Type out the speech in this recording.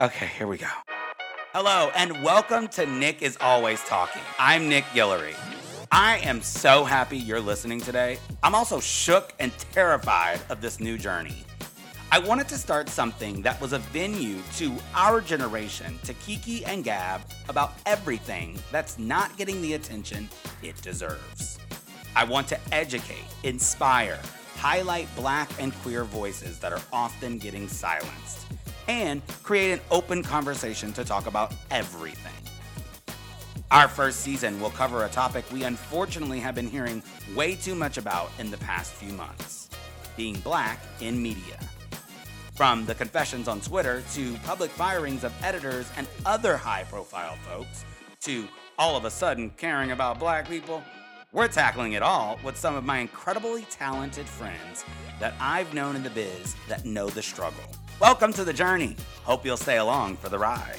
Okay, here we go. Hello, and welcome to Nick is Always Talking. I'm Nick Guillory. I am so happy you're listening today. I'm also shook and terrified of this new journey. I wanted to start something that was a venue to our generation to kiki and gab about everything that's not getting the attention it deserves. I want to educate, inspire, highlight black and queer voices that are often getting silenced and create an open conversation to talk about everything. Our first season will cover a topic we unfortunately have been hearing way too much about in the past few months being black in media. From the confessions on Twitter to public firings of editors and other high profile folks to all of a sudden caring about black people, we're tackling it all with some of my incredibly talented friends that I've known in the biz that know the struggle. Welcome to the journey. Hope you'll stay along for the ride.